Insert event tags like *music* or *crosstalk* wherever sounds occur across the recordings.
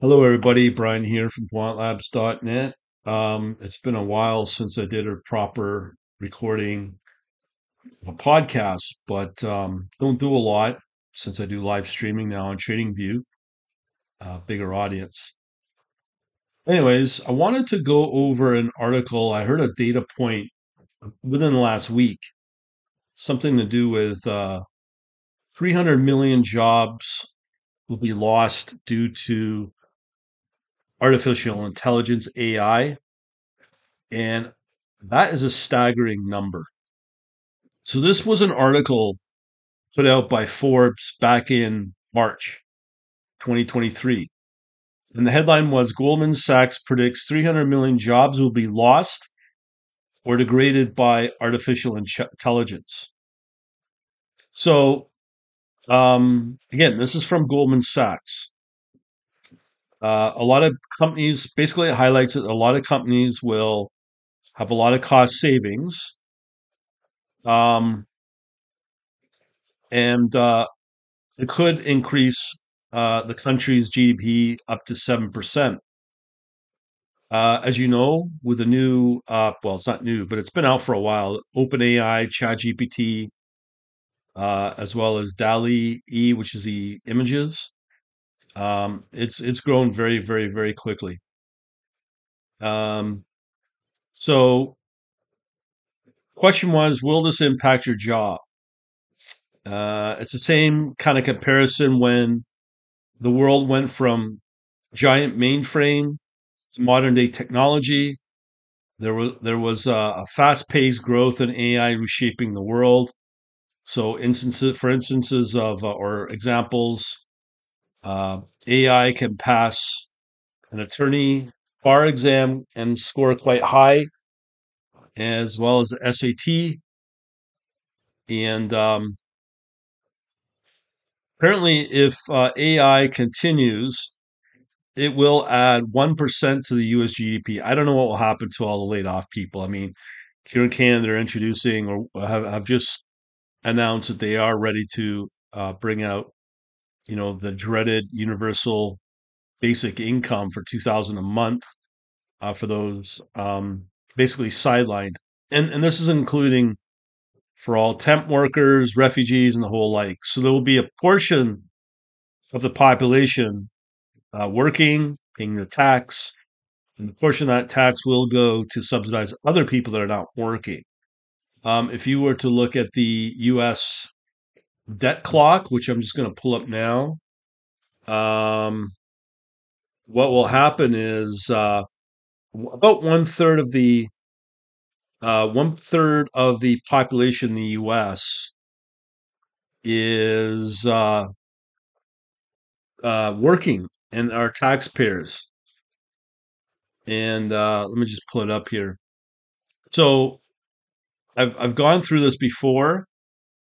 Hello, everybody. Brian here from quantlabs.net. Um, it's been a while since I did a proper recording of a podcast, but um, don't do a lot since I do live streaming now on TradingView, uh, bigger audience. Anyways, I wanted to go over an article. I heard a data point within the last week, something to do with uh, 300 million jobs will be lost due to artificial intelligence, AI. And that is a staggering number. So this was an article put out by Forbes back in March 2023. And the headline was Goldman Sachs predicts 300 million jobs will be lost or degraded by artificial intelligence. So, um, again, this is from Goldman Sachs. Uh, a lot of companies, basically, it highlights that a lot of companies will have a lot of cost savings. Um, and uh, it could increase uh, the country's GDP up to 7%. Uh, as you know, with the new, uh, well, it's not new, but it's been out for a while, OpenAI, ChatGPT, uh, as well as DALL-E, E, which is the images. Um, it's it's grown very, very, very quickly. Um, so, question was, will this impact your job? Uh, it's the same kind of comparison when the world went from giant mainframe to modern day technology. There was there was a fast paced growth in AI reshaping the world. So instances, for instances of uh, or examples, uh, AI can pass an attorney bar exam and score quite high, as well as the SAT. And um, apparently, if uh, AI continues, it will add 1% to the US GDP. I don't know what will happen to all the laid off people. I mean, here in Canada, they're introducing or have, have just announced that they are ready to uh, bring out, you know, the dreaded universal basic income for 2000 a month uh, for those um, basically sidelined. And, and this is including for all temp workers, refugees, and the whole like. So there will be a portion of the population uh, working, paying their tax, and the portion of that tax will go to subsidize other people that are not working. Um, if you were to look at the U.S. debt clock, which I'm just going to pull up now, um, what will happen is uh, about one third of the uh, one third of the population in the U.S. is uh, uh, working and are taxpayers. And uh, let me just pull it up here. So I've I've gone through this before.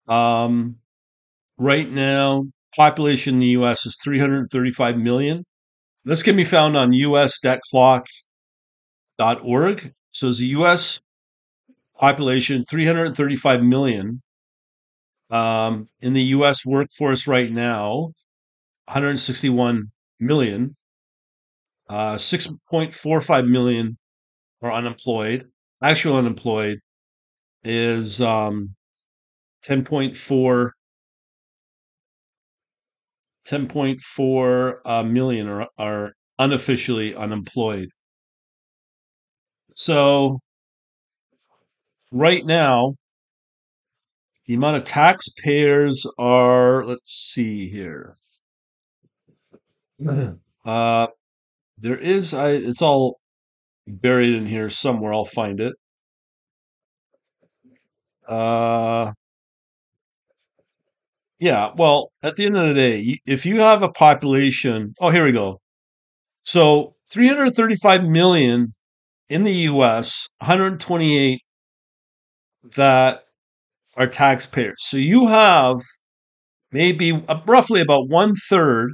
Um, right now, population in the U.S. is 335 million. This can be found on usdebtclock.org. So the U.S population 335 million. Um, in the U.S. workforce right now, 161 million. Uh, 6.45 million are unemployed. Actual unemployed is um, 10.4 10.4 uh, million are, are unofficially unemployed. So right now, the amount of taxpayers are, let's see here. *clears throat* Uh, there is, I, it's all buried in here somewhere. I'll find it. Uh, yeah, well, at the end of the day, if you have a population, oh, here we go. So 335 million in the US, 128 that are taxpayers. So you have maybe uh, roughly about one third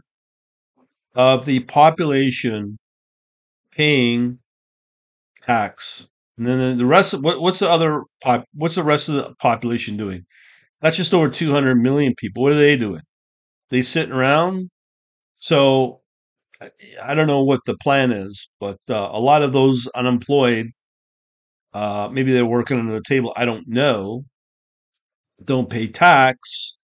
of the population paying tax, and then the rest. What's the other? What's the rest of the population doing? That's just over 200 million people. What are they doing? They sitting around. So I don't know what the plan is, but uh, a lot of those unemployed, uh, maybe they're working under the table. I don't know. Don't pay tax,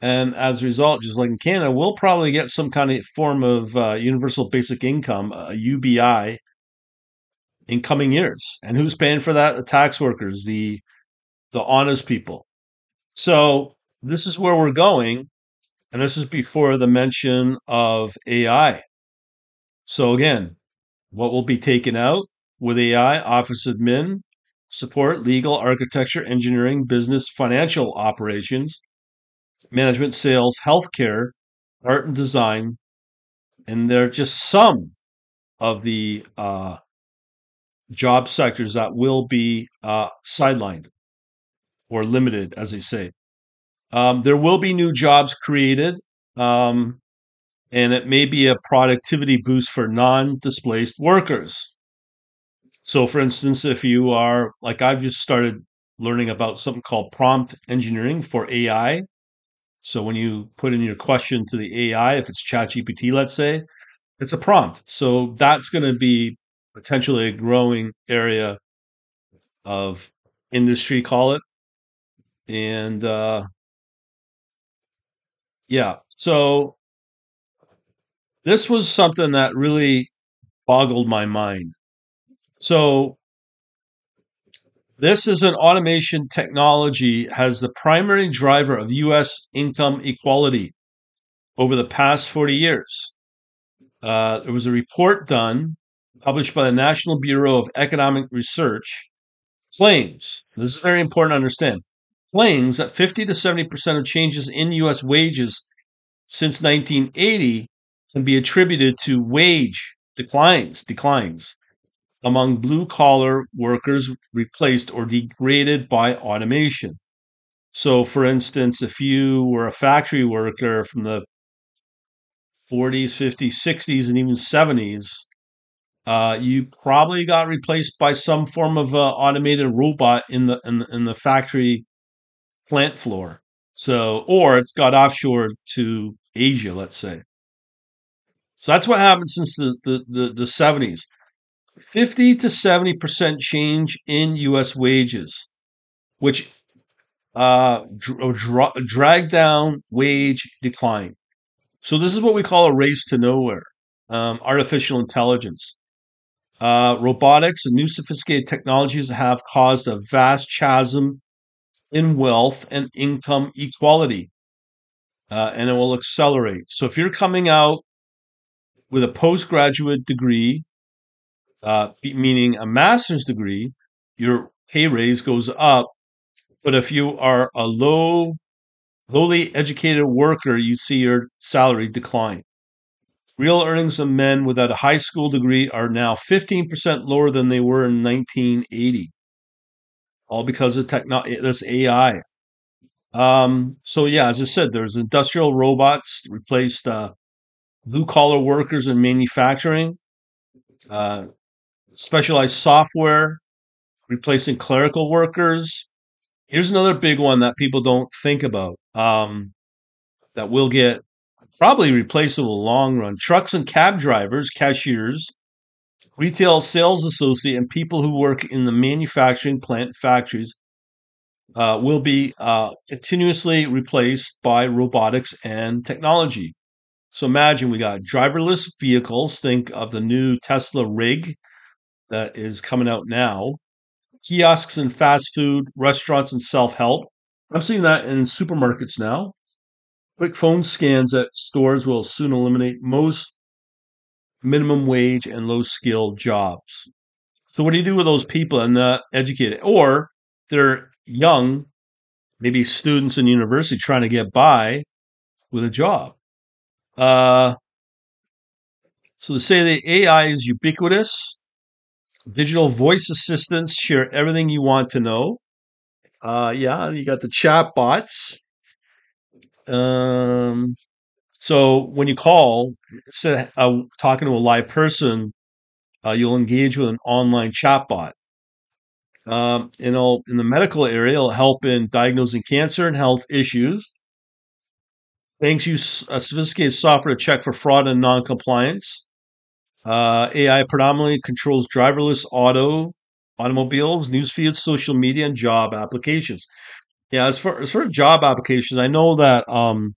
and as a result, just like in Canada, we'll probably get some kind of form of uh, universal basic income, a UBI, in coming years. And who's paying for that? The tax workers, the the honest people. So this is where we're going, and this is before the mention of AI. So again, what will be taken out with AI? Office admin, support, legal, architecture, engineering, business, financial operations, management, sales, healthcare, art and design, and they're just some of the uh, job sectors that will be uh, sidelined or limited, as they say. Um, there will be new jobs created, um, and it may be a productivity boost for non displaced workers. So, for instance, if you are like I've just started learning about something called prompt engineering for AI. So, when you put in your question to the AI, if it's ChatGPT, let's say, it's a prompt. So, that's going to be potentially a growing area of industry, call it. And uh, yeah, so this was something that really boggled my mind. So this is an automation technology has the primary driver of U.S. income equality over the past 40 years. Uh, there was a report done, published by the National Bureau of Economic Research, claims, this is very important to understand, claims that 50 to 70% of changes in U.S. wages since 1980 can be attributed to wage declines, declines among blue collar workers replaced or degraded by automation. So, for instance, if you were a factory worker from the 40s, 50s, 60s, and even 70s, uh, you probably got replaced by some form of uh, automated robot in the, in the in the factory plant floor. So, or it's got offshore to Asia, let's say. So that's what happened since the, the, the, the 70s. 50 to 70% change in U.S. wages, which uh, dra- drag down wage decline. So this is what we call a race to nowhere. Um, artificial intelligence. Uh, robotics and new sophisticated technologies have caused a vast chasm in wealth and income equality, uh, and it will accelerate. So if you're coming out with a postgraduate degree, uh, meaning a master's degree, your pay raise goes up. But if you are a low, lowly educated worker, you see your salary decline. Real earnings of men without a high school degree are now 15% lower than they were in 1980. All because of techno- this AI. Um, so yeah, as I said, there's industrial robots replaced uh, blue collar workers in manufacturing, uh, specialized software replacing clerical workers. Here's another big one that people don't think about um, that will get probably replaceable long run. Trucks and cab drivers, cashiers, retail sales associate, and people who work in the manufacturing plant factories uh, will be uh, continuously replaced by robotics and technology. So imagine we got driverless vehicles. Think of the new Tesla rig that is coming out now. Kiosks and fast food, restaurants and self help. I'm seeing that in supermarkets now. Quick phone scans at stores will soon eliminate most minimum wage and low skilled jobs. So, what do you do with those people and not educated? Or they're young, maybe students in university trying to get by with a job. Uh, so, to say the AI is ubiquitous, digital voice assistants share everything you want to know. Uh, yeah, you got the chat bots um, so when you call, instead of uh, talking to a live person, uh, you'll engage with an online chatbot. Um, in, in the medical area, it'll help in diagnosing cancer and health issues. Banks use sophisticated software to check for fraud and non-compliance. Uh, AI predominantly controls driverless auto automobiles, news feeds, social media, and job applications. Yeah, as far as for job applications, I know that um,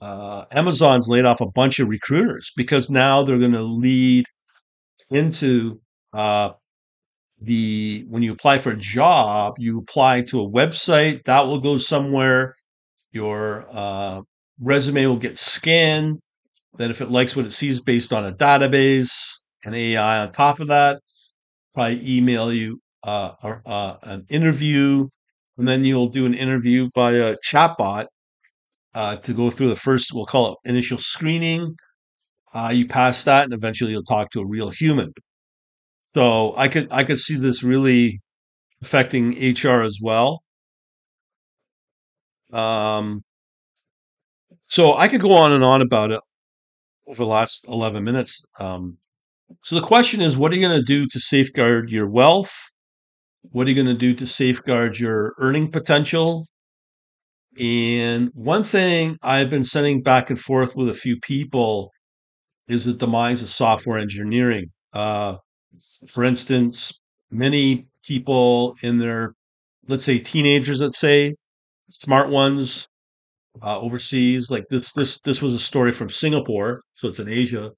uh, Amazon's laid off a bunch of recruiters because now they're going to lead into uh, the when you apply for a job, you apply to a website that will go somewhere. Your uh, resume will get scanned. Then, if it likes what it sees based on a database and AI on top of that, probably email you uh, uh, an interview, and then you'll do an interview via chatbot uh, to go through the first, we'll call it initial screening. Uh, you pass that, and eventually you'll talk to a real human. So I could I could see this really affecting HR as well. Um, so I could go on and on about it over the last 11 minutes. Um, so the question is, what are you going to do to safeguard your wealth? What are you going to do to safeguard your earning potential? And one thing I've been sending back and forth with a few people is the demise of software engineering. Uh, for instance, many people in their, let's say, teenagers, let's say, smart ones uh, overseas, like this, this, this was a story from Singapore, so it's in Asia.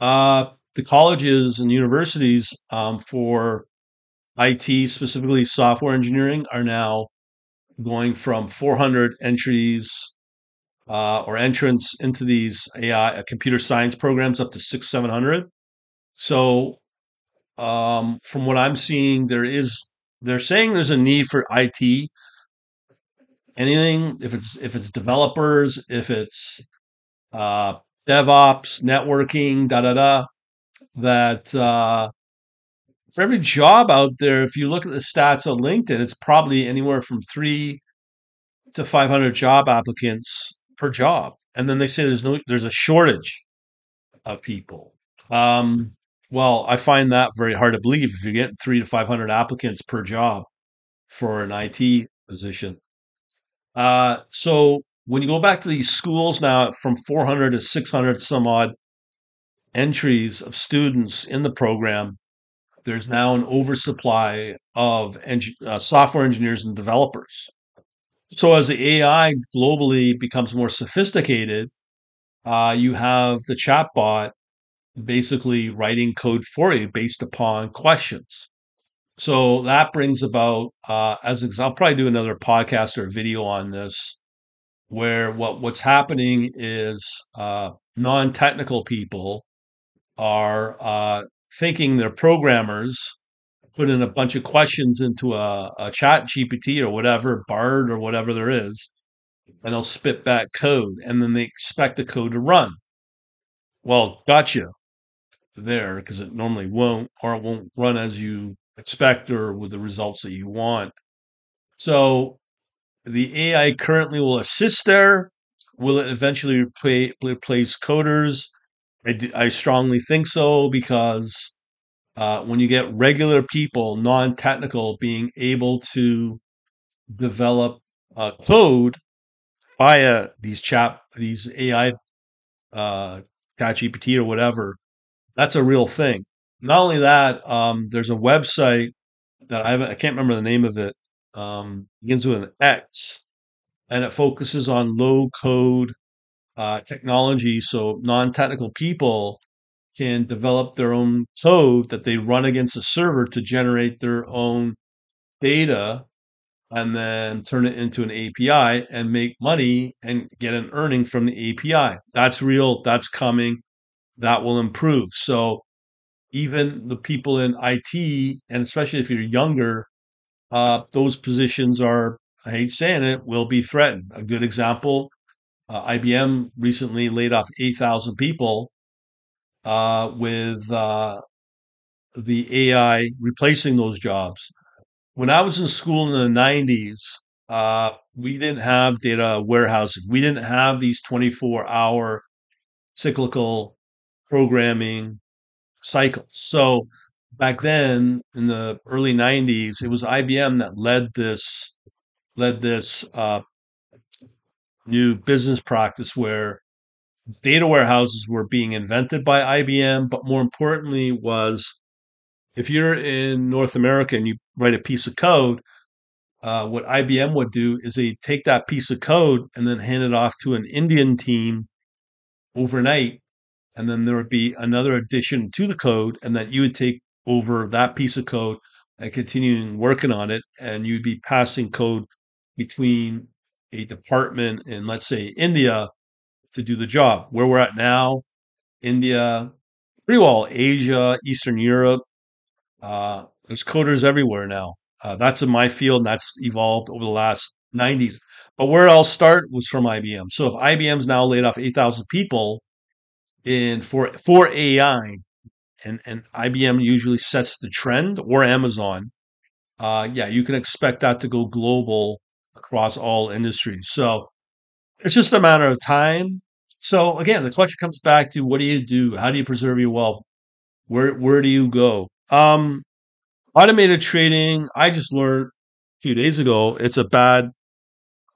Uh, the colleges and universities um, for IT, specifically software engineering, are now going from 400 entries uh, or entrance into these AI uh, computer science programs up to six, 700. So, um, from what I'm seeing, there is they're saying there's a need for IT. Anything if it's if it's developers, if it's uh, DevOps, networking, da da da, that uh, for every job out there, if you look at the stats on LinkedIn, it's probably anywhere from three to 500 job applicants per job. And then they say there's no, there's a shortage of people. Um, well, I find that very hard to believe if you get three to 500 applicants per job for an IT position. Uh, so when you go back to these schools now from 400 to 600 some odd entries of students in the program, there's now an oversupply of uh, software engineers and developers. So as the AI globally becomes more sophisticated, uh, you have the chatbot basically writing code for you based upon questions. So that brings about, uh, as I'll probably do another podcast or video on this, where what what's happening is uh, non-technical people are uh, thinking they're programmers, put in a bunch of questions into a, a chat GPT or whatever, BARD or whatever there is, and they'll spit back code. And then they expect the code to run. Well, gotcha there because it normally won't, or it won't run as you expect or with the results that you want. So the AI currently will assist there. Will it eventually replace coders? I, I strongly think so because uh, when you get regular people, non technical, being able to develop uh, code via these chat, these AI, uh, ChatGPT or whatever, that's a real thing. Not only that, um, there's a website that I haven't, I can't remember the name of it. Um, begins with an X, and it focuses on low code uh, technology. So non-technical people can develop their own code that they run against a server to generate their own data and then turn it into an API and make money and get an earning from the API. That's real. That's coming. That will improve. So even the people in IT, and especially if you're younger, uh, those positions are, I hate saying it, will be threatened. A good example uh, IBM recently laid off 8,000 people uh, with uh, the AI replacing those jobs. When I was in school in the 90s, uh, we didn't have data warehousing. We didn't have these 24 hour cyclical programming cycles. So back then in the early 90s, it was IBM that led this led this uh, new business practice where data warehouses were being invented by IBM, but more importantly was if you're in North America and you write a piece of code, uh, what IBM would do is they take that piece of code and then hand it off to an Indian team overnight, and then there would be another addition to the code, and that you would take over that piece of code and continuing working on it, and you'd be passing code between a department in, let's say, India to do the job. Where we're at now, India, pretty well Asia, Eastern Europe, uh, there's coders everywhere now. Uh, that's in my field, and that's evolved over the last 90s. But where I'll start was from IBM. So if IBM's now laid off 8,000 people in for for AI, and and IBM usually sets the trend, or Amazon, uh, yeah, you can expect that to go global across all industries. So it's just a matter of time. So again, the question comes back to what do you do? How do you preserve your wealth? Where where do you go? Um, automated trading. I just learned a few days ago. It's a bad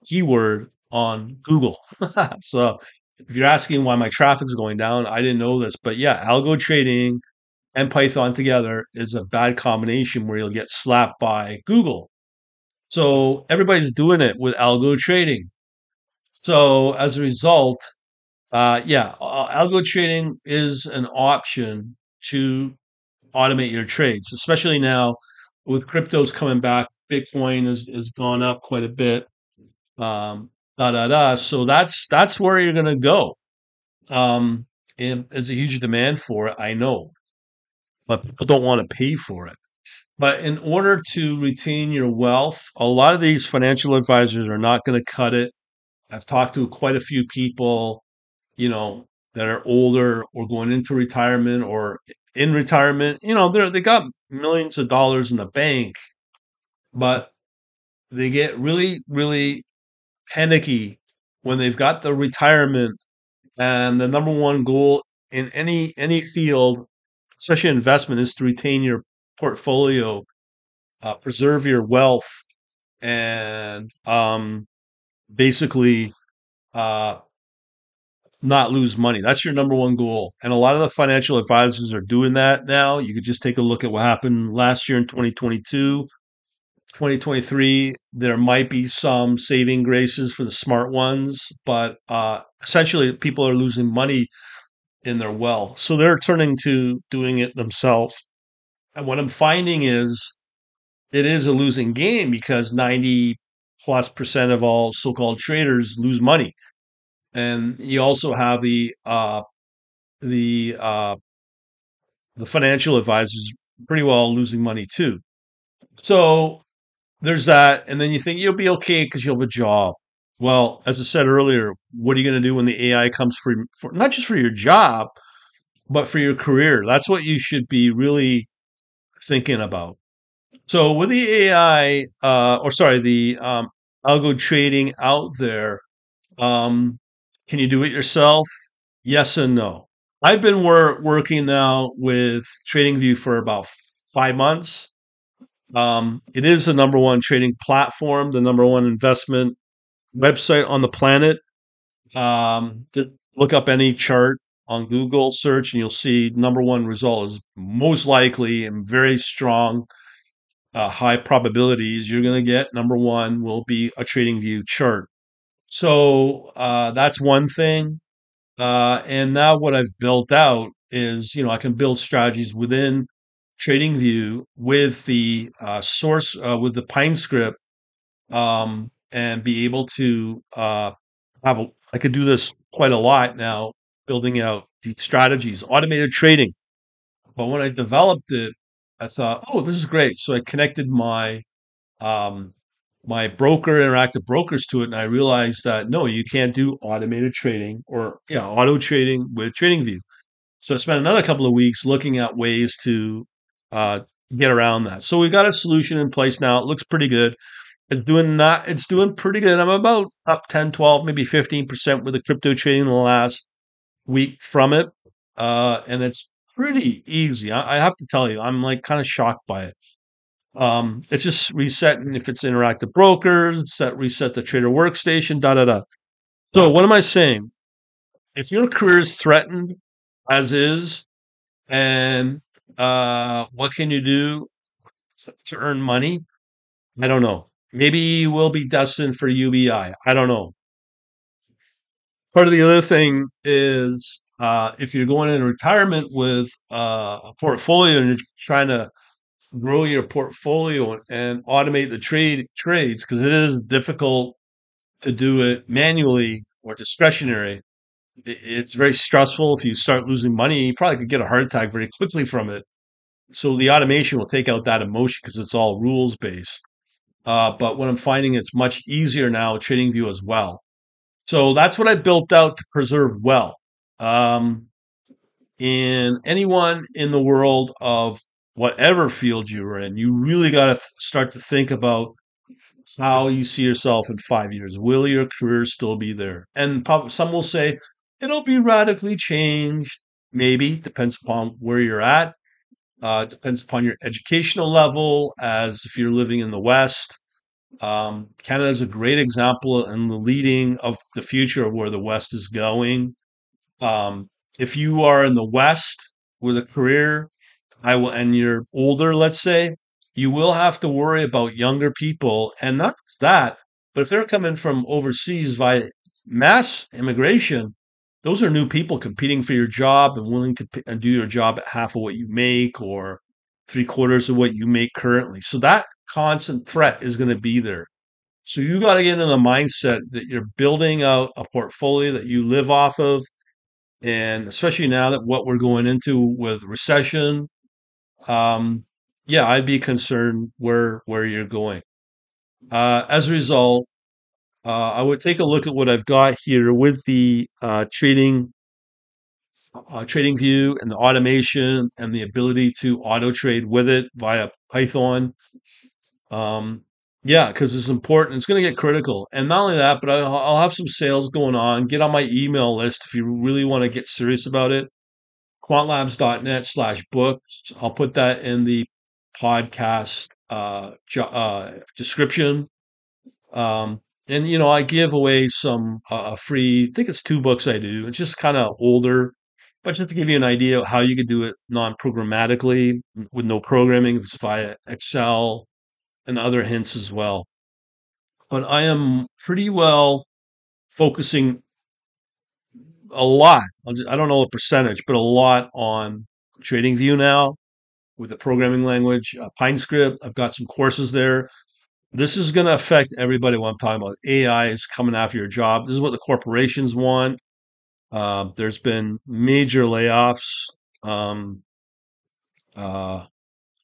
keyword on Google. *laughs* so if you're asking why my traffic's going down, I didn't know this, but yeah, algo trading and Python together is a bad combination where you'll get slapped by Google. So everybody's doing it with algo trading. So as a result, uh, yeah, algo trading is an option to automate your trades, especially now with cryptos coming back. Bitcoin has, has gone up quite a bit. Um, da da da. So that's that's where you're going to go. Um, and there's a huge demand for it. I know, but people don't want to pay for it. But in order to retain your wealth, a lot of these financial advisors are not going to cut it. I've talked to quite a few people, you know, that are older or going into retirement or in retirement. You know, they they got millions of dollars in the bank, but they get really, really panicky when they've got the retirement and the number one goal in any any field, especially investment, is to retain your portfolio, uh, preserve your wealth, and um, basically uh, not lose money. That's your number one goal. And a lot of the financial advisors are doing that now. You could just take a look at what happened last year in 2022. 2023, there might be some saving graces for the smart ones, but uh, essentially people are losing money in their wealth. So they're turning to doing it themselves. What I'm finding is it is a losing game because 90 plus percent of all so called traders lose money and you also have the uh, the uh, the financial advisors pretty well losing money too. So there's that, and then you think you'll be okay because you'll have a job. Well, as I said earlier, what are you going to do when the AI comes for, for not just for your job, but for your career? That's what you should be really thinking about. So with the AI, uh, or sorry, the um, algo trading out there, um, can you do it yourself? Yes and no. I've been wor- working now with TradingView for about five months. Um, it is the number one trading platform, the number one investment website on the planet. Um, look up any chart on Google search, and you'll see number one result is most likely and very strong, uh, high probabilities you're going to get. Number one will be a TradingView chart. So uh, that's one thing. Uh, and now what I've built out is, you know, I can build strategies within TradingView with the uh, source, uh, with the Pine script, um, and be able to uh, have a, I could do this quite a lot now, building out these strategies, automated trading. But when I developed it, I thought, oh, this is great. So I connected my um, my broker interactive brokers to it and i realized that no you can't do automated trading or yeah auto trading with TradingView. So i spent another couple of weeks looking at ways to uh, get around that. So we've got a solution in place now. It looks pretty good. It's doing not it's doing pretty good. I'm about up 10 12 maybe 15% with the crypto trading in the last week from it uh, and it's pretty easy I, I have to tell you i'm like kind of shocked by it um, it's just resetting if it's interactive brokers, set reset the trader workstation, da da da. So, what am I saying? If your career is threatened as is, and uh, what can you do to earn money? I don't know. Maybe you will be destined for UBI. I don't know. Part of the other thing is uh, if you're going in retirement with uh, a portfolio and you're trying to grow your portfolio and automate the trade trades because it is difficult to do it manually or discretionary. It's very stressful. If you start losing money, you probably could get a heart attack very quickly from it. So the automation will take out that emotion because it's all rules based. Uh, but what I'm finding, it's much easier now trading view as well. So that's what I built out to preserve well. Um, and anyone in the world of whatever field you're in, you really got to th- start to think about how you see yourself in five years. Will your career still be there? And some will say it'll be radically changed. Maybe depends upon where you're at. Uh, depends upon your educational level. As if you're living in the West, um, Canada is a great example in the leading of the future of where the West is going. Um, if you are in the West with a career, I will, and you're older, let's say, you will have to worry about younger people, and not that, but if they're coming from overseas via mass immigration, those are new people competing for your job and willing to p- and do your job at half of what you make or three quarters of what you make currently. So that constant threat is going to be there. So you got to get in the mindset that you're building out a portfolio that you live off of. And especially now that what we're going into with recession, um, yeah, I'd be concerned where where you're going. Uh, as a result, uh, I would take a look at what I've got here with the uh, trading uh, trading view and the automation and the ability to auto trade with it via Python. Um, yeah, because it's important. It's going to get critical, and not only that, but I'll, I'll have some sales going on. Get on my email list if you really want to get serious about it. Quantlabs.net slash books. I'll put that in the podcast uh, uh, description. Um, and you know, I give away some uh, free. I think it's two books I do. It's just kind of older, but just to give you an idea of how you could do it non-programmatically with no programming. It's via Excel and other hints as well. But I am pretty well focusing a lot. I don't know the percentage, but a lot on TradingView now with the programming language, uh, PineScript. I've got some courses there. This is going to affect everybody. What I'm talking about, AI is coming after your job. This is what the corporations want. Uh, there's been major layoffs. Um, uh,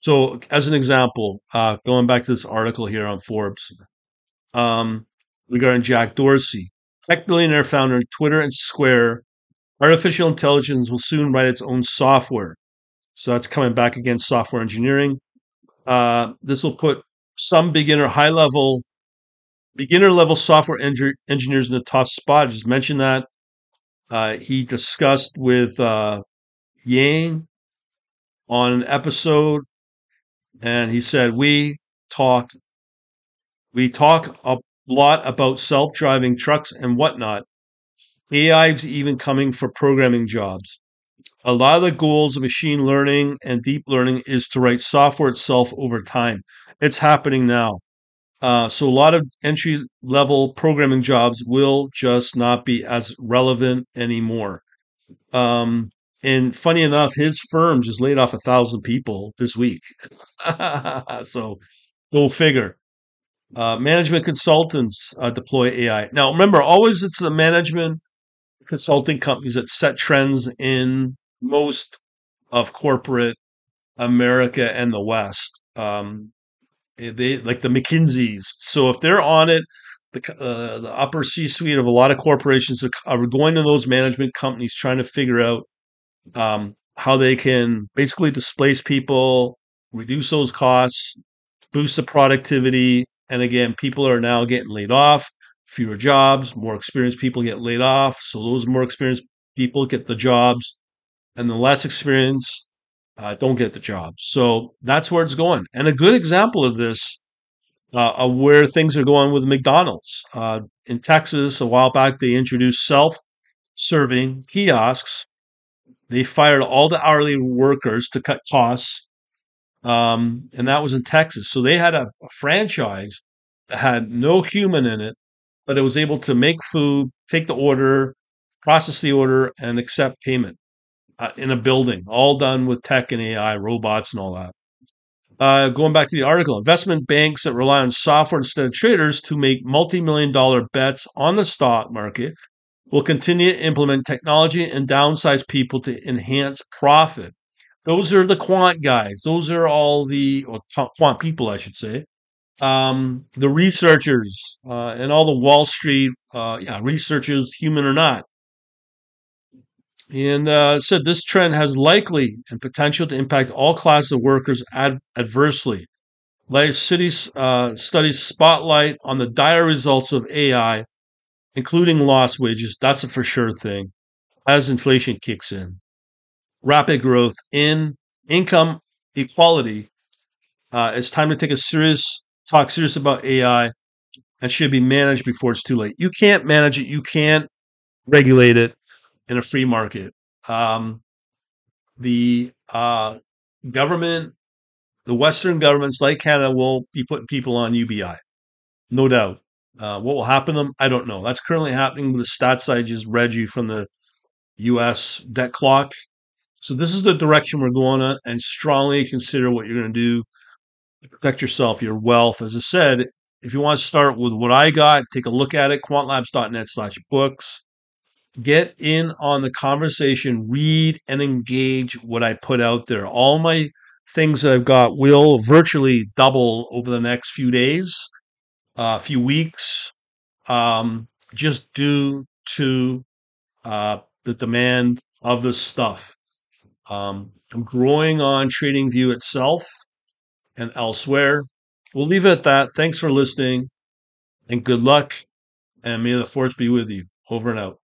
so, as an example, uh, going back to this article here on Forbes um, regarding Jack Dorsey, tech billionaire founder of Twitter and Square, artificial intelligence will soon write its own software. So that's coming back against software engineering. Uh, this will put some beginner, high level, beginner level software engineers in the top spot. I just mentioned that. Uh, he discussed with uh, Yang on an episode, and he said, We talk, we talk a lot about self driving trucks and whatnot. AI is even coming for programming jobs a lot of the goals of machine learning and deep learning is to write software itself over time. It's happening now. Uh, so a lot of entry level programming jobs will just not be as relevant anymore. Um, and funny enough, his firm just laid off a thousand people this week. *laughs* so go figure. Uh, management consultants uh, deploy AI. Now, remember, always it's the management consulting companies that set trends in most of corporate America and the West. Um, eh, they like the McKinseys. So if they're on it, the, uh, the upper C suite of a lot of corporations are going to those management companies trying to figure out um, how they can basically displace people, reduce those costs, boost the productivity. And again, people are now getting laid off, fewer jobs, more experienced people get laid off. So those more experienced people get the jobs and the less experience uh, don't get the jobs. So that's where it's going. And a good example of this, uh, of where things are going with McDonald's. Uh, in Texas a while back, they introduced self serving kiosks. They fired all the hourly workers to cut costs. Um, and that was in Texas. So they had a, a franchise that had no human in it, but it was able to make food, take the order, process the order, and accept payment uh, in a building, all done with tech and AI, robots, and all that. Uh, going back to the article, investment banks that rely on software instead of traders to make multi million dollar bets on the stock market will continue to implement technology and downsize people to enhance profit. Those are the quant guys. Those are all the quant people, I should say. Um, the researchers uh, and all the Wall Street, uh, yeah, researchers, human or not, and uh, said this trend has likely and potential to impact all classes of workers ad- adversely. Like cities uh, studies spotlight on the dire results of AI, including lost wages. That's a for sure thing as inflation kicks in. Rapid growth in income equality. Uh, it's time to take a serious talk serious about AI and should be managed before it's too late. You can't manage it. You can't regulate it in a free market. Um, the uh, government, the Western governments like Canada, will be putting people on UBI, no doubt. Uh, what will happen to them? I don't know. That's currently happening with the stats I just read you from the U.S. debt clock. So this is the direction we're going on, and strongly consider what you're going to do to protect yourself, your wealth. As I said, if you want to start with what I got, take a look at it. Quantlabs.net slash books get in on the conversation, read and engage what I put out there. All my things that I've got will virtually double over the next few days, uh, few weeks, um, just due to uh, the demand of this stuff. Um, I'm growing on TradingView itself and elsewhere. We'll leave it at that. Thanks for listening and good luck. And may the force be with you. Over and out.